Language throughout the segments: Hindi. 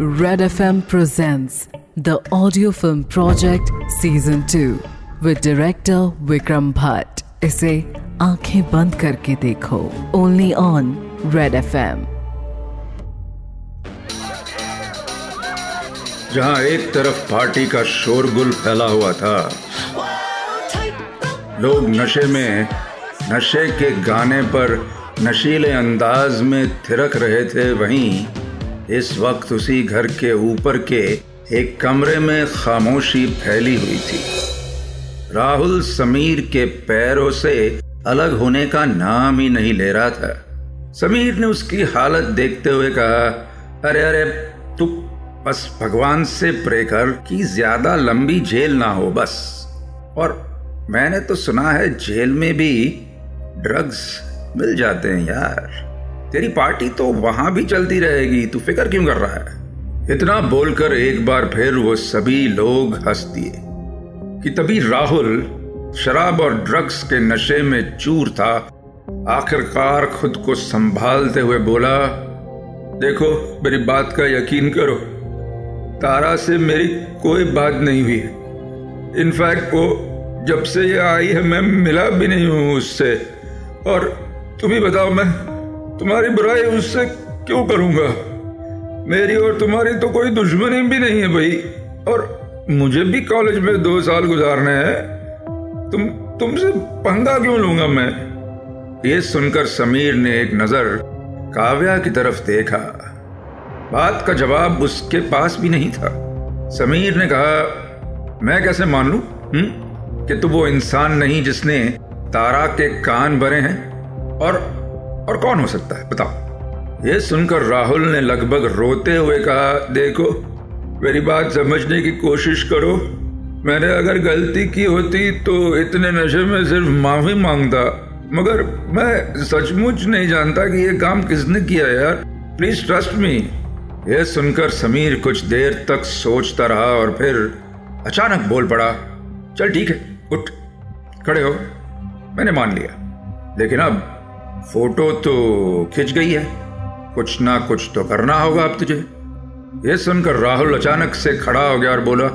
Red FM presents the audio film project season 2 with director Vikram Bhatt. इसे आँखें बंद करके देखो। ओनली ऑन रेड एफएम जहाँ एक तरफ़ पार्टी का शोरगुल फैला हुआ था। लोग नशे में, नशे के गाने पर नशीले अंदाज में थिरक रहे थे। वहीं इस वक्त उसी घर के ऊपर के एक कमरे में खामोशी फैली हुई थी। राहुल समीर के पैरों से अलग होने का नाम ही नहीं ले रहा था। समीर ने उसकी हालत देखते हुए कहा, अरे अरे, तू बस भगवान से प्रे कर कि ज़्यादा लंबी जेल ना हो बस। और मैंने तो सुना है जेल में भी ड्रग्स मिल जाते हैं यार। तेरी पार्टी तो वहाँ भी चलती रहेगी, तू फ़िक्र क्यों कर रहा है? इतना बोलकर एक बार फिर वो सभी लोग हंस दिए कि तभी राहुल शराब और ड्रग्स के नशे में चूर था। आखिरकार खुद को संभालते हुए बोला, देखो, मेरी बात का यकीन करो, तारा से मेरी कोई बात नहीं हुई है। इनफैक्ट वो जब से ये आई है, मैं मिला भी नहीं हूँ उससे। और तुम ही बताओ, मैं तुम्हारी बुराई उससे क्यों करूँगा? मेरी और तुम्हारी तो कोई दुश्मनी भी नहीं है भाई। और मुझे भी कॉलेज में दो साल गुजारने हैं। तुम, तुमसे पंगा क्यों लूँगा मैं? ये सुनकर समीर ने एक नज़र काव्या की तरफ़ देखा। बात का जवाब उसके पास भी नहीं था। समीर ने कहा, मैं कैसे मान लू कि तू वो इंसान नहीं जिसने तारा के कान भरे हैं? और और कौन हो सकता है? बताओ। ये सुनकर राहुल ने लगभग रोते हुए कहा, देखो, मेरी बात समझने की कोशिश करो। मैंने अगर गलती की होती तो इतने नशे में सिर्फ़ माफ़ी माँगता। मगर मैं सचमुच नहीं जानता कि ये काम किसने किया यार। प्लीज़ ट्रस्ट मी ये सुनकर समीर कुछ देर तक सोचता रहा और फिर अचानक बोल पड़ा, चल ठीक है, उठ। खड़े हो। मैंने मान लिया। लेकिन अब फ़ोटो तो खिंच गई है। कुछ ना कुछ तो करना होगा अब तुझे। ये सुनकर राहुल अचानक से खड़ा हो गया और बोला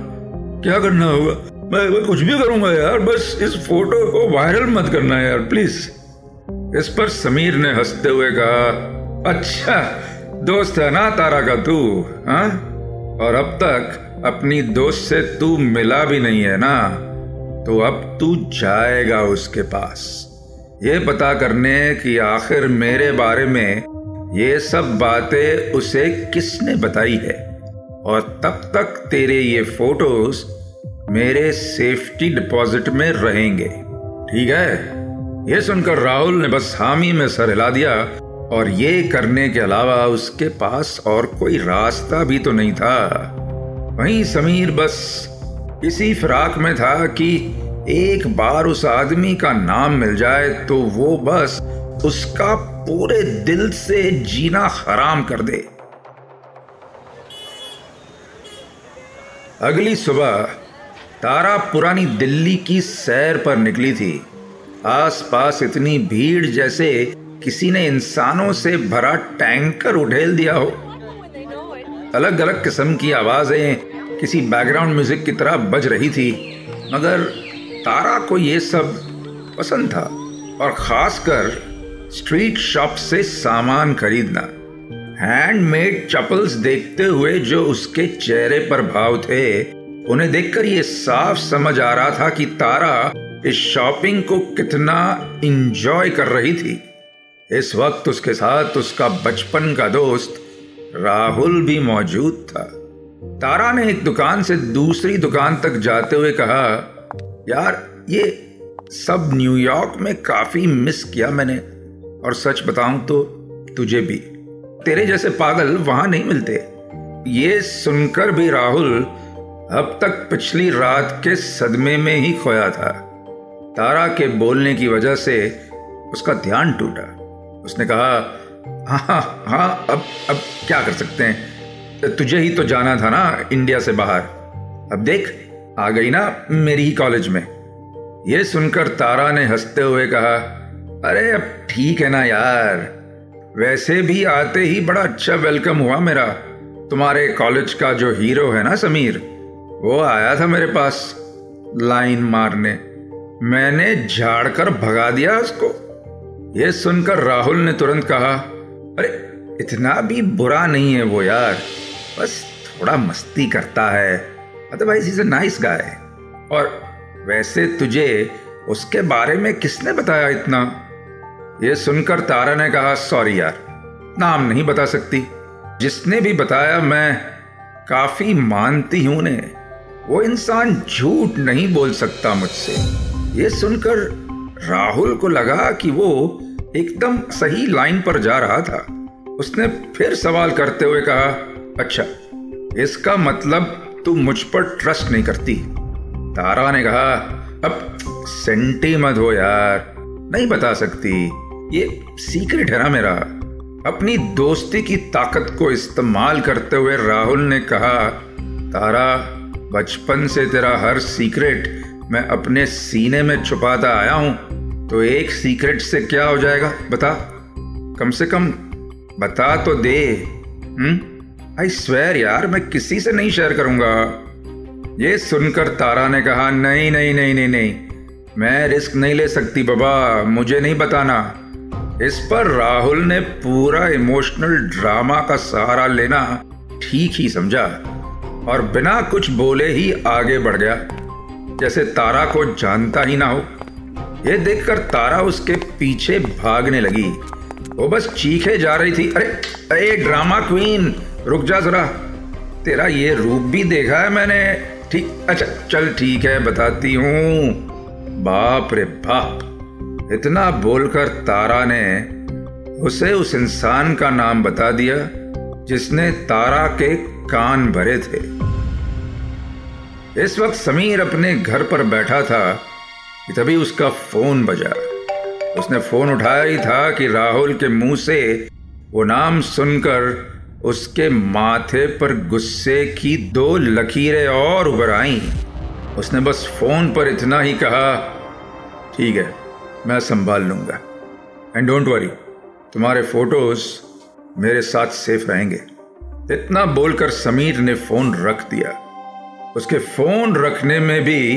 क्या करना होगा? मैं, मैं कुछ भी करूँगा यार बस इस फ़ोटो को वायरल मत करना यार प्लीज़। इस पर समीर ने हँसते हुए कहा अच्छा दोस्त है ना तारा का तू हाँ? और अब तक अपनी दोस्त से तू मिला भी नहीं है ना तो अब तू जाएगा उसके पास। ये पता करने कि आखिर मेरे बारे में ये सब बातें उसे किसने बताई है? और तब तक तेरे ये फ़ोटोज़ मेरे सेफ्टी डिपॉजिट में रहेंगे। ठीक है? ये सुनकर राहुल ने बस हामी में सर हिला दिया और ये करने के अलावा उसके पास और कोई रास्ता भी तो नहीं था। वहीं समीर बस इसी फिराक में था कि एक बार उस आदमी का नाम मिल जाए तो वो बस उसका पूरे दिल से जीना हराम कर दे। अगली सुबह तारा पुरानी दिल्ली की सैर पर निकली थी। आसपास इतनी भीड़ जैसे किसी ने इंसानों से भरा टैंकर उठेल दिया हो। अलग अलग किस्म की आवाज़ें, किसी बैकग्राउंड म्यूज़िक की तरह बज रही थी, मगर तारा को ये सब पसंद था और खासकर स्ट्रीट शॉप से सामान खरीदना। हैंडमेड चपल्स देखते हुए जो उसके चेहरे पर भाव थे, उन्हें देखकर ये साफ़ समझ आ रहा था कि तारा इस शॉपिंग को कितना इंजॉय कर रही थी। इस वक्त उसके साथ उसका बचपन का दोस्त राहुल भी मौजूद था। तारा ने एक दुकान से दूसरी दुकान तक जाते हुए कहा यार, ये सब न्यूयॉर्क में काफ़ी मिस किया मैंने। और सच बताऊँ तो तुझे भी। तेरे जैसे पागल वहाँ नहीं मिलते। ये सुनकर भी राहुल अब तक पिछली रात के सदमे में ही खोया था। तारा के बोलने की वजह से उसका ध्यान टूटा। उसने कहा हाँ हाँ अब अब क्या कर सकते हैं? तुझे ही तो जाना था ना इंडिया से बाहर। अब देख आ गई ना मेरी ही कॉलेज में। यह सुनकर तारा ने हँसते हुए कहा, अरे, अब ठीक है ना यार। वैसे भी आते ही बड़ा अच्छा वेलकम हुआ मेरा। तुम्हारे कॉलेज का जो हीरो है ना समीर, वो आया था मेरे पास लाइन मारने। मैंने झाड़ कर भगा दिया उसको। ये सुनकर राहुल ने तुरंत कहा, अरे, इतना भी बुरा नहीं है वो यार। बस थोड़ा मस्ती करता है। अदरवाइज़ इज़ नाइस गाय और वैसे तुझे उसके बारे में किसने बताया इतना? ये सुनकर तारा ने कहा सॉरी यार, नाम नहीं बता सकती। जिसने भी बताया, मैं काफ़ी मानती हूँ ने वो इंसान झूठ नहीं बोल सकता मुझसे। ये सुनकर राहुल को लगा कि वो एकदम सही लाइन पर जा रहा था। उसने फिर सवाल करते हुए कहा अच्छा इसका मतलब तू मुझ पर ट्रस्ट नहीं करती। तारा ने कहा, अब सेंटी मत हो यार, नहीं बता सकती। ये सीक्रेट है ना मेरा। अपनी दोस्ती की ताकत को इस्तेमाल करते हुए राहुल ने कहा, तारा, बचपन से तेरा हर सीक्रेट मैं अपने सीने में छुपाता आया हूँ तो एक सीक्रेट से क्या हो जाएगा? बता। कम से कम बता तो दे हम्म? आई स्वेर यार, मैं किसी से नहीं शेयर करूँगा। ये सुनकर तारा ने कहा, नहीं नहीं नहीं नहीं नहीं, मैं रिस्क नहीं ले सकती बाबा, मुझे नहीं बताना। इस पर राहुल ने पूरा इमोशनल ड्रामा का सहारा लेना ठीक ही समझा और बिना कुछ बोले ही आगे बढ़ गया। जैसे तारा को जानता ही ना हो यह देखकर तारा उसके पीछे भागने लगी। वो बस चीखे जा रही थी, अरे अरे ड्रामा क्वीन रुक जा जरा। तेरा ये रूप भी देखा है मैंने। ठीक अच्छा चल ठीक है, बताती हूँ। बाप रे बाप, इतना बोलकर तारा ने उसे उस इंसान का नाम बता दिया, जिसने तारा के कान भरे थे। इस वक्त समीर अपने घर पर बैठा था, तभी उसका फ़ोन बजा। उसने फ़ोन उठाया ही था कि राहुल के मुँह से वो नाम सुनकर उसके माथे पर गुस्से की दो लकीरें और उभर आई। उसने बस फ़ोन पर इतना ही कहा, ठीक है, मैं संभाल लूँगा। एंड डोंट वरी तुम्हारे फ़ोटोज़ मेरे साथ सेफ़ रहेंगे। इतना बोलकर समीर ने फ़ोन रख दिया। उसके फ़ोन रखने में भी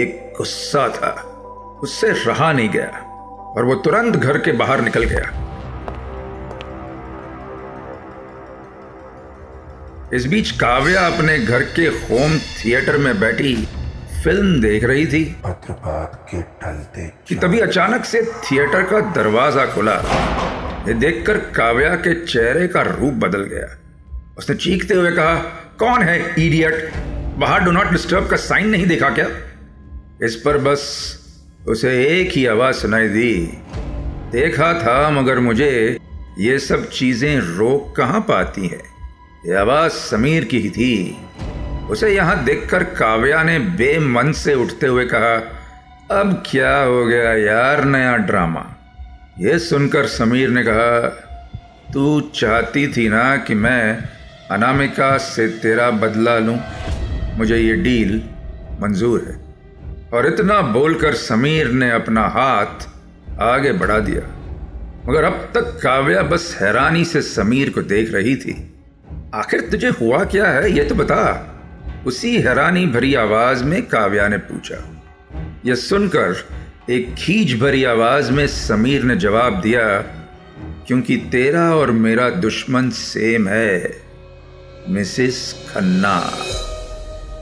एक गुस्सा था। उससे रहा नहीं गया और वो तुरंत घर के बाहर निकल गया। इस बीच काव्या अपने घर के होम थिएटर में बैठी फ़िल्म देख रही थी। के टलते कि तभी अचानक से थिएटर का दरवाज़ा खुला। ये देखकर काव्या के चेहरे का रूप बदल गया। उसने चीखते हुए कहा कौन है इडियट बाहर डो नॉट डिस्टर्ब का साइन नहीं देखा क्या? इस पर बस उसे एक ही आवाज़ सुनाई दी। देखा था मगर मुझे ये सब चीज़ें रोक कहाँ पाती है? ये आवाज़ समीर की ही थी। उसे यहाँ देखकर काव्या ने बेमन से उठते हुए कहा, अब क्या हो गया यार नया ड्रामा? ये सुनकर समीर ने कहा, तू चाहती थी ना कि मैं अनामिका से तेरा बदला लूँ? मुझे ये डील मंजूर है। और इतना बोलकर समीर ने अपना हाथ आगे बढ़ा दिया। मगर अब तक काव्या बस हैरानी से समीर को देख रही थी। आखिर तुझे हुआ क्या है, ये तो बता। उसी हैरानी भरी आवाज़ में काव्या ने पूछा। यह सुनकर एक खींच भरी आवाज़ में समीर ने जवाब दिया, क्योंकि तेरा और मेरा दुश्मन सेम है, मिसिस खन्ना।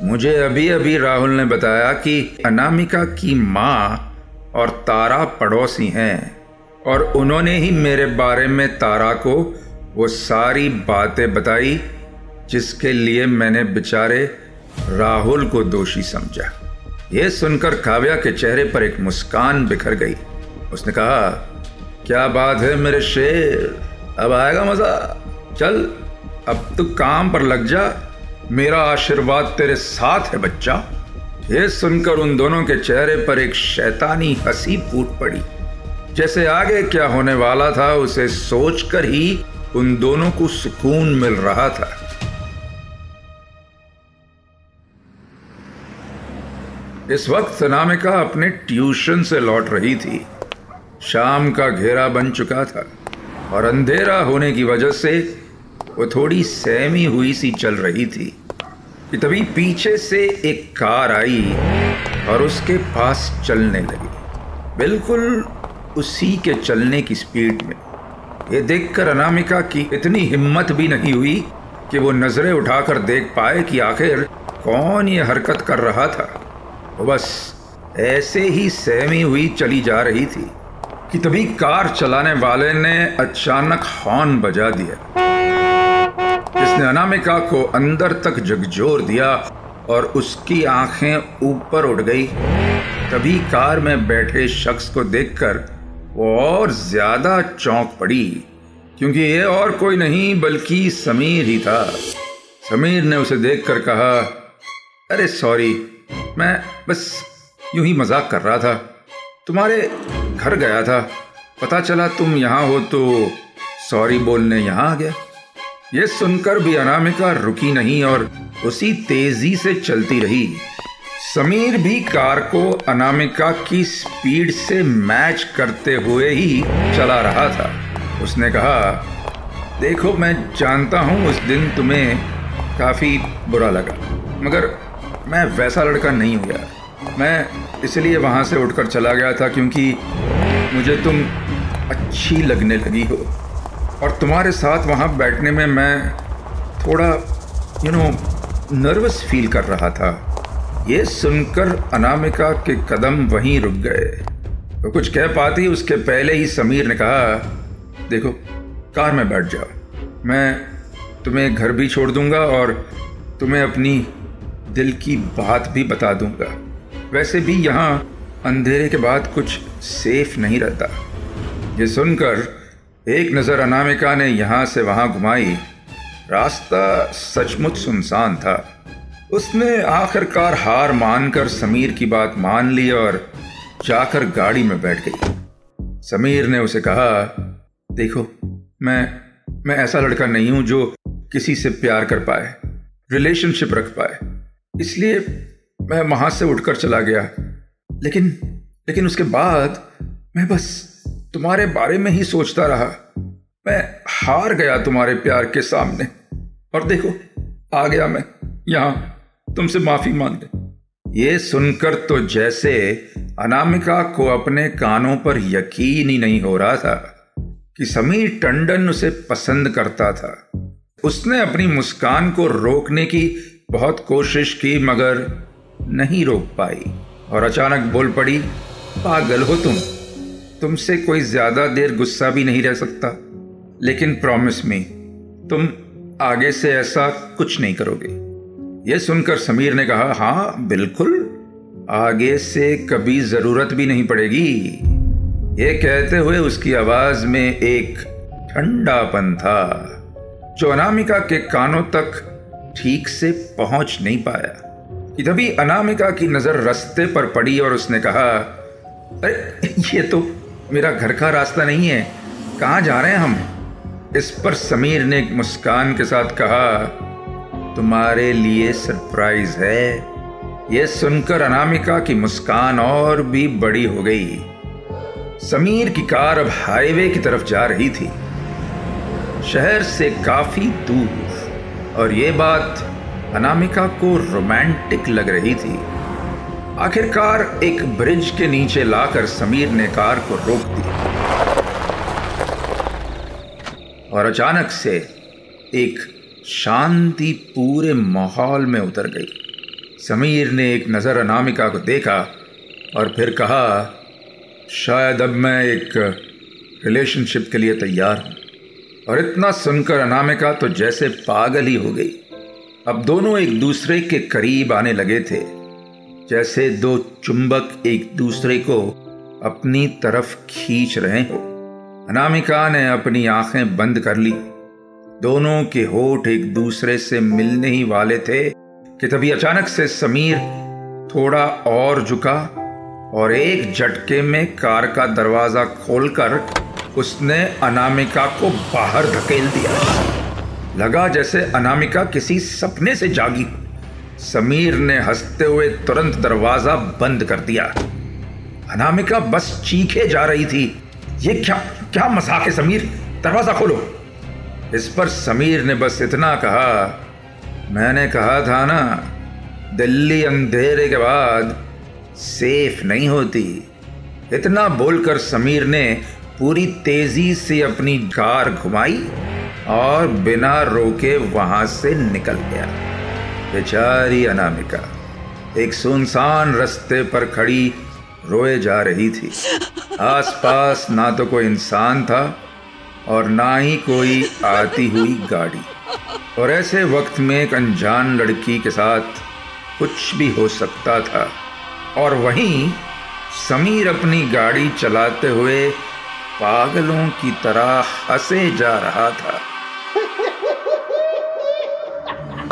मुझे अभी अभी राहुल ने बताया कि अनामिका की माँ और तारा पड़ोसी हैं, और उन्होंने ही मेरे बारे में तारा को वो सारी बातें बताई जिसके लिए मैंने बेचारे राहुल को दोषी समझा। यह सुनकर काव्या के चेहरे पर एक मुस्कान बिखर गई। उसने कहा, क्या बात है मेरे शेर? अब आएगा मज़ा। चल, अब तू काम पर लग जा। मेरा आशीर्वाद तेरे साथ है, बच्चा। ये सुनकर उन दोनों के चेहरे पर एक शैतानी हँसी फूट पड़ी। जैसे आगे क्या होने वाला था, उसे सोचकर ही उन दोनों को सुकून मिल रहा था। इस वक्त नामिका अपने ट्यूशन से लौट रही थी। शाम का घेरा बन चुका था और अंधेरा होने की वजह से वो थोड़ी सहमी हुई सी चल रही थी कि तभी पीछे से एक कार आई और उसके पास चलने लगी। बिल्कुल उसी के चलने की स्पीड में। ये देखकर अनामिका की इतनी हिम्मत भी नहीं हुई कि वो नज़रें उठाकर देख पाए कि आखिर कौन ये हरकत कर रहा था। वो बस ऐसे ही सहमी हुई चली जा रही थी कि तभी कार चलाने वाले ने अचानक हॉर्न बजा दिया। जिसने अनामिका को अंदर तक झकझोर दिया और उसकी आँखें ऊपर उठ गई। तभी कार में बैठे शख्स को देखकर वो और ज़्यादा चौंक पड़ी, क्योंकि ये और कोई नहीं, बल्कि समीर ही था। समीर ने उसे देखकर कहा, अरे, सॉरी, मैं बस यूँ ही मज़ाक कर रहा था। तुम्हारे घर गया था। पता चला तुम यहाँ हो तो सॉरी बोलने यहाँ आ गया। ये सुनकर भी अनामिका रुकी नहीं और उसी तेज़ी से चलती रही। समीर भी कार को अनामिका की स्पीड से मैच करते हुए ही चला रहा था। उसने कहा, देखो, मैं जानता हूँ उस दिन तुम्हें काफ़ी बुरा लगा, मगर मैं वैसा लड़का नहीं हूँ यार। मैं इसलिए वहाँ से उठकर चला गया था क्योंकि मुझे तुम अच्छी लगने लगी हो। और तुम्हारे साथ वहाँ बैठने में मैं थोड़ा यू नो नर्वस फील कर रहा था। ये सुनकर अनामिका के कदम वहीं रुक गए। तो कुछ कह पाती, उसके पहले ही समीर ने कहा, देखो, कार में बैठ जाओ। मैं तुम्हें घर भी छोड़ दूँगा और तुम्हें अपनी दिल की बात भी बता दूँगा। वैसे भी यहाँ अंधेरे के बाद कुछ सेफ़ नहीं रहता ये सुनकर एक नज़र अनामिका ने यहाँ से वहाँ घुमाई। रास्ता सचमुच सुनसान था। उसने आखिरकार हार मानकर समीर की बात मान ली और जाकर गाड़ी में बैठ गई। समीर ने उसे कहा, देखो, मैं मैं ऐसा लड़का नहीं हूँ जो किसी से प्यार कर पाए रिलेशनशिप रख पाए। इसलिए मैं वहाँ से उठकर चला गया। लेकिन लेकिन उसके बाद मैं बस तुम्हारे बारे में ही सोचता रहा। मैं हार गया तुम्हारे प्यार के सामने। और देखो, आ गया मैं यहाँ। तुमसे माफ़ी मांगने ये सुनकर तो जैसे अनामिका को अपने कानों पर यकीन ही नहीं हो रहा था कि समीर टंडन उसे पसंद करता था। उसने अपनी मुस्कान को रोकने की बहुत कोशिश की, मगर नहीं रोक पाई और अचानक बोल पड़ी, पागल हो तुम। तुमसे कोई ज़्यादा देर गुस्सा भी नहीं रह सकता। लेकिन प्रॉमिस मी तुम आगे से ऐसा कुछ नहीं करोगे। यह सुनकर समीर ने कहा हाँ बिल्कुल। आगे से कभी ज़रूरत भी नहीं पड़ेगी। ये कहते हुए उसकी आवाज़ में एक ठंडापन था, जो अनामिका के कानों तक ठीक से पहुँच नहीं पाया। तभी अनामिका की नज़र रास्ते पर पड़ी और उसने कहा, अरे, ये तो मेरा घर का रास्ता नहीं है। कहाँ जा रहे हैं हम? इस पर समीर ने एक मुस्कान के साथ कहा तुम्हारे लिए सरप्राइज़ है। यह सुनकर अनामिका की मुस्कान और भी बड़ी हो गई। समीर की कार अब हाईवे की तरफ़ जा रही थी। शहर से काफ़ी दूर। और ये बात अनामिका को रोमांटिक लग रही थी। आखिरकार एक ब्रिज के नीचे लाकर समीर ने कार को रोक दिया और अचानक से एक शांति पूरे माहौल में उतर गई। समीर ने एक नज़र अनामिका को देखा और फिर कहा, शायद अब मैं एक रिलेशनशिप के लिए तैयार हूँ। और इतना सुनकर अनामिका तो जैसे पागल ही हो गई। अब दोनों एक दूसरे के करीब आने लगे थे, जैसे दो चुंबक एक दूसरे को अपनी तरफ़ खींच रहे हो। अनामिका ने अपनी आँखें बंद कर ली। दोनों के होठ एक दूसरे से मिलने ही वाले थे कि तभी अचानक से समीर थोड़ा और झुका और एक झटके में कार का दरवाज़ा खोलकर उसने अनामिका को बाहर धकेल दिया। लगा जैसे अनामिका किसी सपने से जागी समीर ने हँसते हुए तुरंत दरवाज़ा बंद कर दिया। अनामिका बस चीखे जा रही थी। ये क्या क्या मज़ाक है समीर? दरवाज़ा खोलो। इस पर समीर ने बस इतना कहा। मैंने कहा था ना, दिल्ली अंधेरे के बाद सेफ़ नहीं होती। इतना बोलकर समीर ने पूरी तेज़ी से अपनी कार घुमाई और बिना रोके वहाँ से निकल गया। बेचारी अनामिका, एक सुनसान रास्ते पर खड़ी रोए जा रही थी। आसपास ना तो कोई इंसान था और ना ही कोई आती हुई गाड़ी। और ऐसे वक्त में एक अनजान लड़की के साथ कुछ भी हो सकता था। और वहीं समीर अपनी गाड़ी चलाते हुए पागलों की तरह हंसे जा रहा था।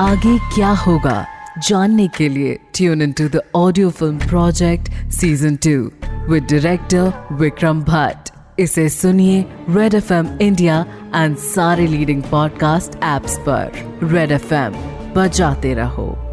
आगे क्या होगा जानने के लिए tune in to the audio film project season two with director Vikram Bhatt इसे सुनिए Red F M India and सारे लीडिंग पॉडकास्ट एप्स पर। रेड एफ़ एम बजाते रहो।